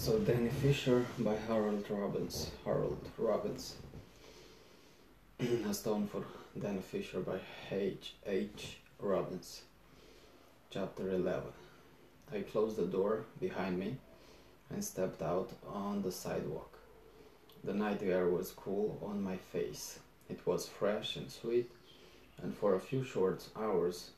So Danny Fisher by Harold Robbins. Harold Robbins. A Stone for Danny Fisher by H. H. Robbins. Chapter 11. I closed the door behind me and stepped out on the sidewalk. The night air was cool on my face. It was fresh and sweet, and for a few short hours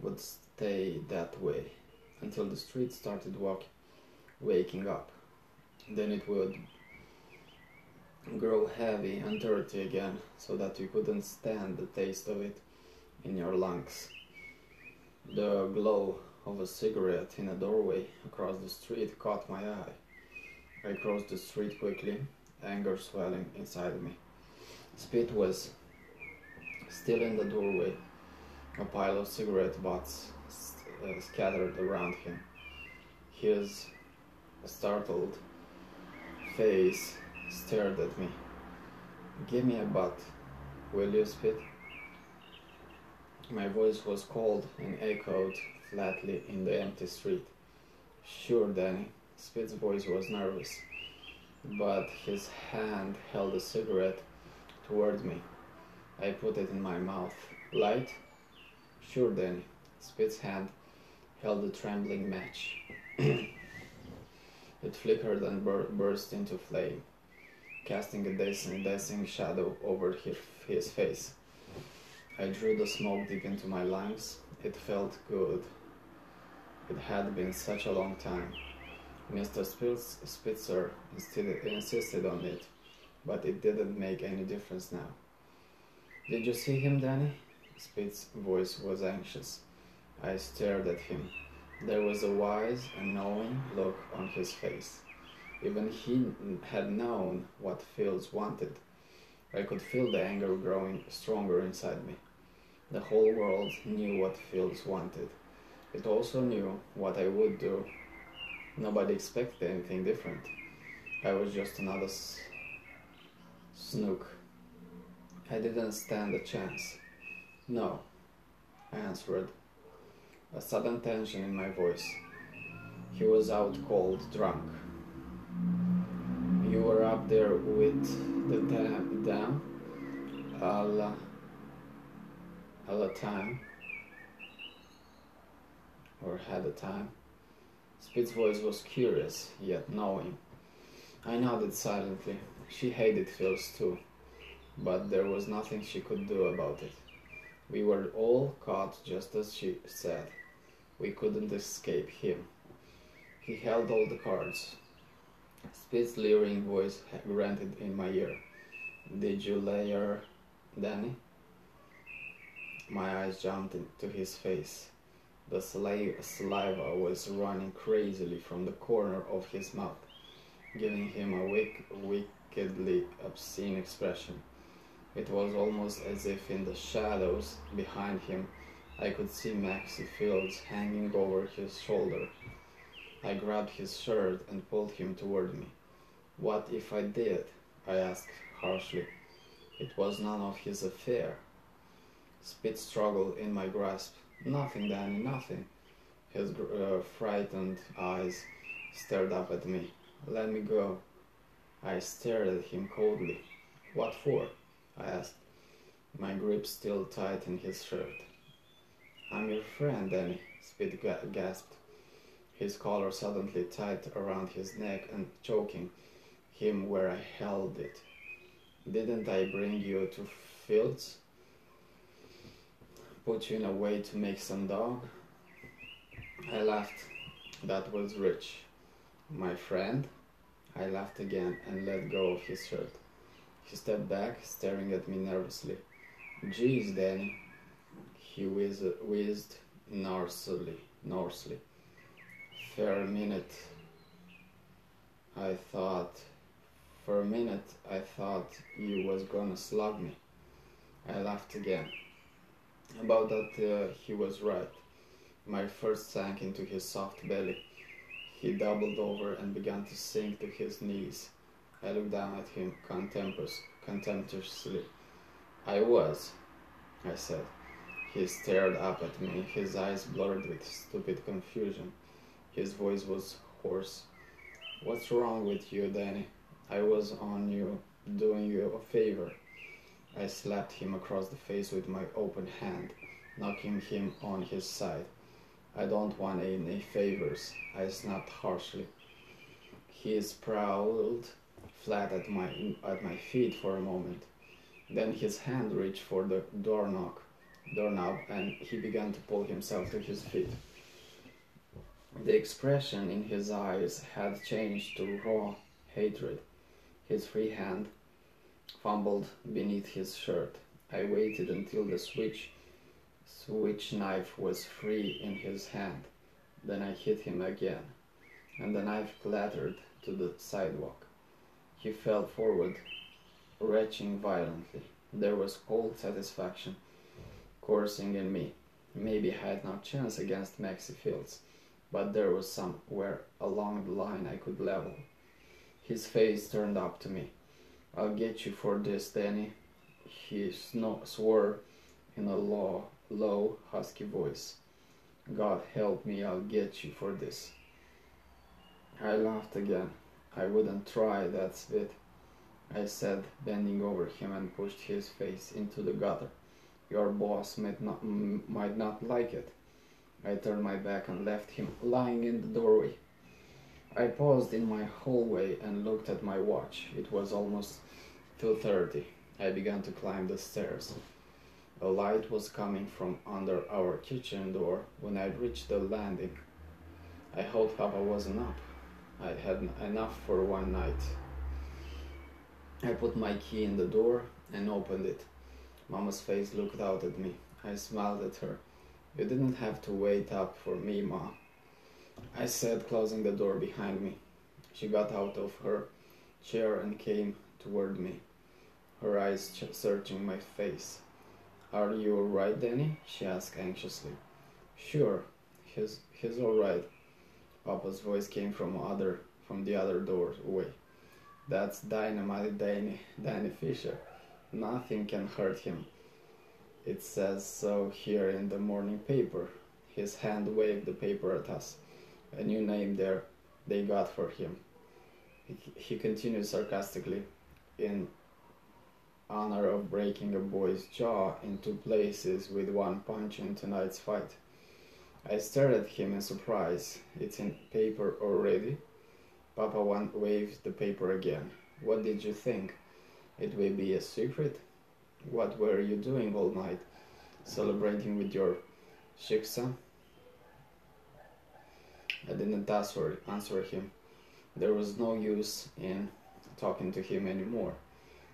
would stay that way until the street started walk, waking up. Then it would grow heavy and dirty again so that you couldn't stand the taste of it in your lungs. The glow of a cigarette in a doorway across the street caught my eye. I crossed the street quickly, anger swelling inside me. Spit was still in the doorway, a pile of cigarette butts uh, scattered around him. His startled face stared at me. Give me a butt, will you, Spit? My voice was cold and echoed flatly in the empty street. Sure, Danny. Spit's voice was nervous, but his hand held a cigarette toward me. I put it in my mouth. Light? Sure, Danny. Spit's hand held a trembling match. it flickered and bur burst into flame, casting a dancing, dancing shadow over his, his face. I drew the smoke deep into my lungs. It felt good. It had been such a long time. Mr. Spitzer insisted on it, but it didn't make any difference now. Did you see him, Danny? Spitz's voice was anxious. I stared at him. There was a wise and knowing look on his face. Even he had known what Fields wanted. I could feel the anger growing stronger inside me. The whole world knew what Fields wanted. It also knew what I would do. Nobody expected anything different. I was just another snook. I didn't stand a chance. No, I answered a sudden tension in my voice. He was out cold, drunk. You were up there with the dam, all, uh, all the time, or had a time. Spit's voice was curious, yet knowing. I nodded silently. She hated Fields too, but there was nothing she could do about it. We were all caught just as she said. We couldn't escape him. He held all the cards. Spit's leering voice grunted in my ear. Did you layer, Danny? My eyes jumped into his face. The saliva was running crazily from the corner of his mouth, giving him a wick, wickedly obscene expression. It was almost as if in the shadows behind him I could see Maxie Fields hanging over his shoulder. I grabbed his shirt and pulled him toward me. What if I did? I asked harshly. It was none of his affair. Spit struggled in my grasp. Nothing, Danny, nothing. His uh, frightened eyes stared up at me. Let me go. I stared at him coldly. What for? I asked, my grip still tight in his shirt. I'm your friend, Danny, Spit gasped, his collar suddenly tight around his neck and choking him where I held it. Didn't I bring you to Fields? Put you in a way to make some dog? I laughed. That was rich. My friend? I laughed again and let go of his shirt. He stepped back, staring at me nervously. Geez, Danny. He whizzed, whizzed norsely, norsely. For a minute, I thought, for a minute, I thought you was gonna slug me. I laughed again. About that, uh, he was right. My first sank into his soft belly. He doubled over and began to sink to his knees. I looked down at him contemptuously. I was, I said. He stared up at me, his eyes blurred with stupid confusion. His voice was hoarse. What's wrong with you, Danny? I was on you, doing you a favor. I slapped him across the face with my open hand, knocking him on his side. I don't want any favors, I snapped harshly. He sprawled flat at my at my feet for a moment. Then his hand reached for the doorknob, doorknob and he began to pull himself to his feet. The expression in his eyes had changed to raw hatred. His free hand fumbled beneath his shirt. I waited until the switch switch knife was free in his hand. Then I hit him again, and the knife clattered to the sidewalk. He fell forward, retching violently. There was cold satisfaction coursing in me. Maybe I had no chance against Maxie Fields, but there was somewhere along the line I could level. His face turned up to me. I'll get you for this, Danny. He swore in a low, low, husky voice. God help me, I'll get you for this. I laughed again. I wouldn't try, that's it. I said, bending over him and pushed his face into the gutter. Your boss might not, might not like it. I turned my back and left him lying in the doorway. I paused in my hallway and looked at my watch. It was almost 2.30. I began to climb the stairs. A light was coming from under our kitchen door when I reached the landing. I hoped Papa wasn't up. I had enough for one night. I put my key in the door and opened it. Mama's face looked out at me. I smiled at her. You didn't have to wait up for me, Ma. I said, closing the door behind me. She got out of her chair and came toward me, her eyes ch- searching my face. Are you all right, Danny? she asked anxiously. Sure, he's, he's all right. Papa's voice came from other from the other door doorway. That's dynamite Danny, Danny Fisher. Nothing can hurt him. It says so here in the morning paper. His hand waved the paper at us. A new name there they got for him. He, he continued sarcastically, in honor of breaking a boy's jaw in two places with one punch in tonight's fight. I stared at him in surprise. It's in paper already? Papa one waved the paper again. What did you think? It will be a secret? What were you doing all night? Celebrating with your shiksa? I didn't answer, answer him. There was no use in talking to him anymore.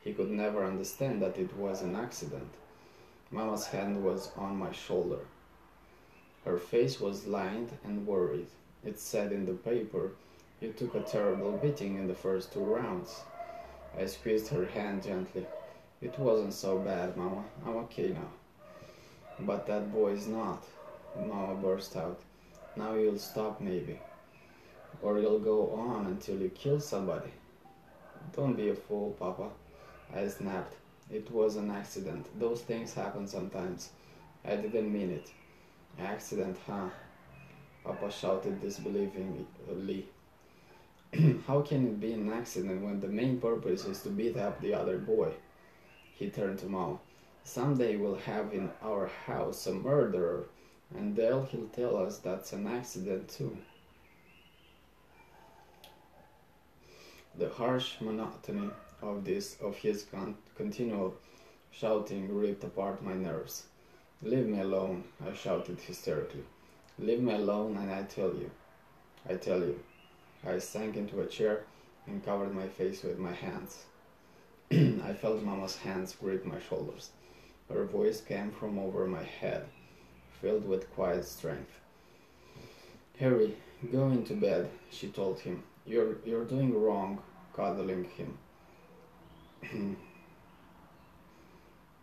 He could never understand that it was an accident. Mama's hand was on my shoulder. Her face was lined and worried. It said in the paper, You took a terrible beating in the first two rounds. I squeezed her hand gently. It wasn't so bad, Mama. I'm okay now. But that boy is not, Mama burst out. Now you'll stop, maybe. Or you'll go on until you kill somebody. Don't be a fool, Papa. I snapped. It was an accident. Those things happen sometimes. I didn't mean it. Accident, huh? Papa shouted disbelievingly. How can it be an accident when the main purpose is to beat up the other boy? He turned to Mom. Someday we'll have in our house a murderer, and Dale he'll tell us that's an accident too. The harsh monotony of this of his con- continual shouting ripped apart my nerves. Leave me alone, I shouted hysterically. Leave me alone and I tell you. I tell you. I sank into a chair and covered my face with my hands. I felt Mama's hands grip my shoulders. Her voice came from over my head, filled with quiet strength. Harry, go into bed, she told him. You're you're doing wrong, cuddling him.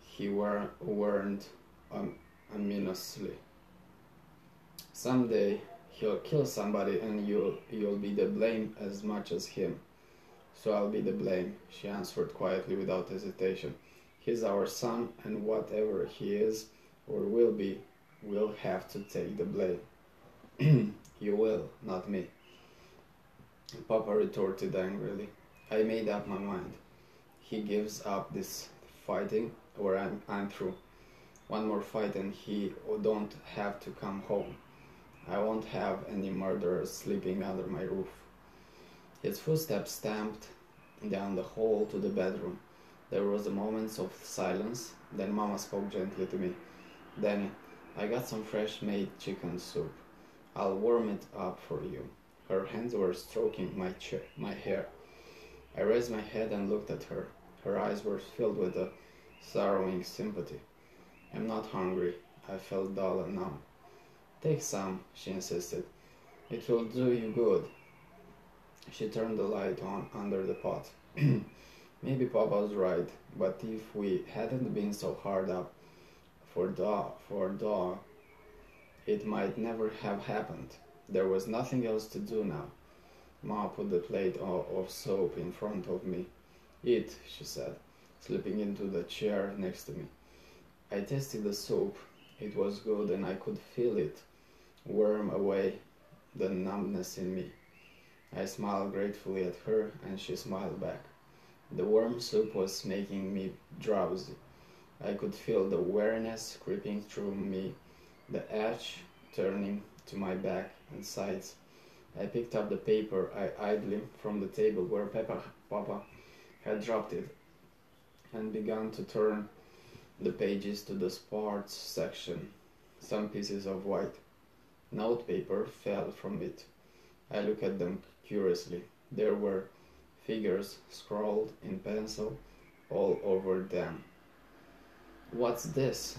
he were, warned um, ominously. Someday he'll kill somebody and you'll you'll be the blame as much as him. So I'll be the blame, she answered quietly without hesitation. He's our son and whatever he is or will be, we'll have to take the blame. you will, not me. Papa retorted angrily. I made up my mind. He gives up this fighting or I'm, I'm through. One more fight and he don't have to come home. I won't have any murderers sleeping under my roof. His footsteps stamped down the hall to the bedroom. There was a moment of silence. Then Mama spoke gently to me. Danny, I got some fresh made chicken soup. I'll warm it up for you. Her hands were stroking my, my hair. I raised my head and looked at her. Her eyes were filled with a sorrowing sympathy. I'm not hungry. I felt dull and numb. Take some, she insisted. It will do you good. She turned the light on under the pot. Maybe Papa's right, but if we hadn't been so hard up for dog, for dog, it might never have happened. There was nothing else to do now. Ma put the plate of soap in front of me. Eat, she said, slipping into the chair next to me. I tasted the soup. It was good and I could feel it worm away the numbness in me. I smiled gratefully at her and she smiled back. The warm soup was making me drowsy. I could feel the weariness creeping through me, the edge turning to my back and sides. I picked up the paper I idly from the table where Peppa, Papa had dropped it and began to turn the pages to the sports section. Some pieces of white notepaper fell from it. I looked at them curiously. There were figures scrawled in pencil all over them. What's this?